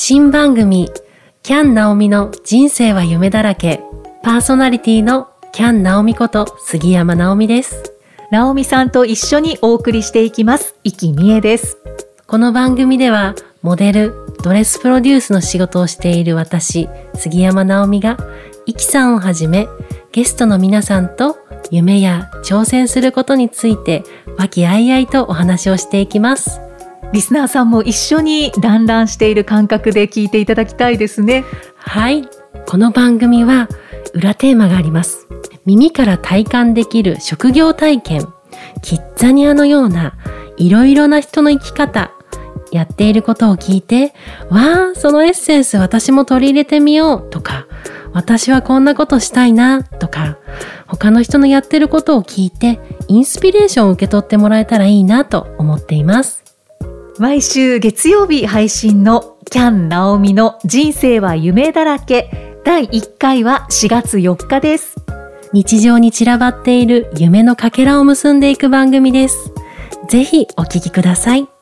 新番組、キャン・ナオミの人生は夢だらけ。パーソナリティのキャン・ナオミこと杉山直美です。ナオミさんと一緒にお送りしていきます。生きみえです。この番組では、モデル、ドレスプロデュースの仕事をしている私、杉山直美が、イキさんをはじめ、ゲストの皆さんと夢や挑戦することについて、和気あいあいとお話をしていきます。リスナーさんも一緒に団らんしている感覚で聞いていただきたいですね。はい。この番組は裏テーマがあります。耳から体感できる職業体験。キッザニアのようないろいろな人の生き方。やっていることを聞いて、わあ、そのエッセンス私も取り入れてみようとか、私はこんなことしたいなとか、他の人のやってることを聞いて、インスピレーションを受け取ってもらえたらいいなと思っています。毎週月曜日配信のキャン・ナオミの人生は夢だらけ第1回は4月4日です。日常に散らばっている夢のかけらを結んでいく番組です。ぜひお聞きください。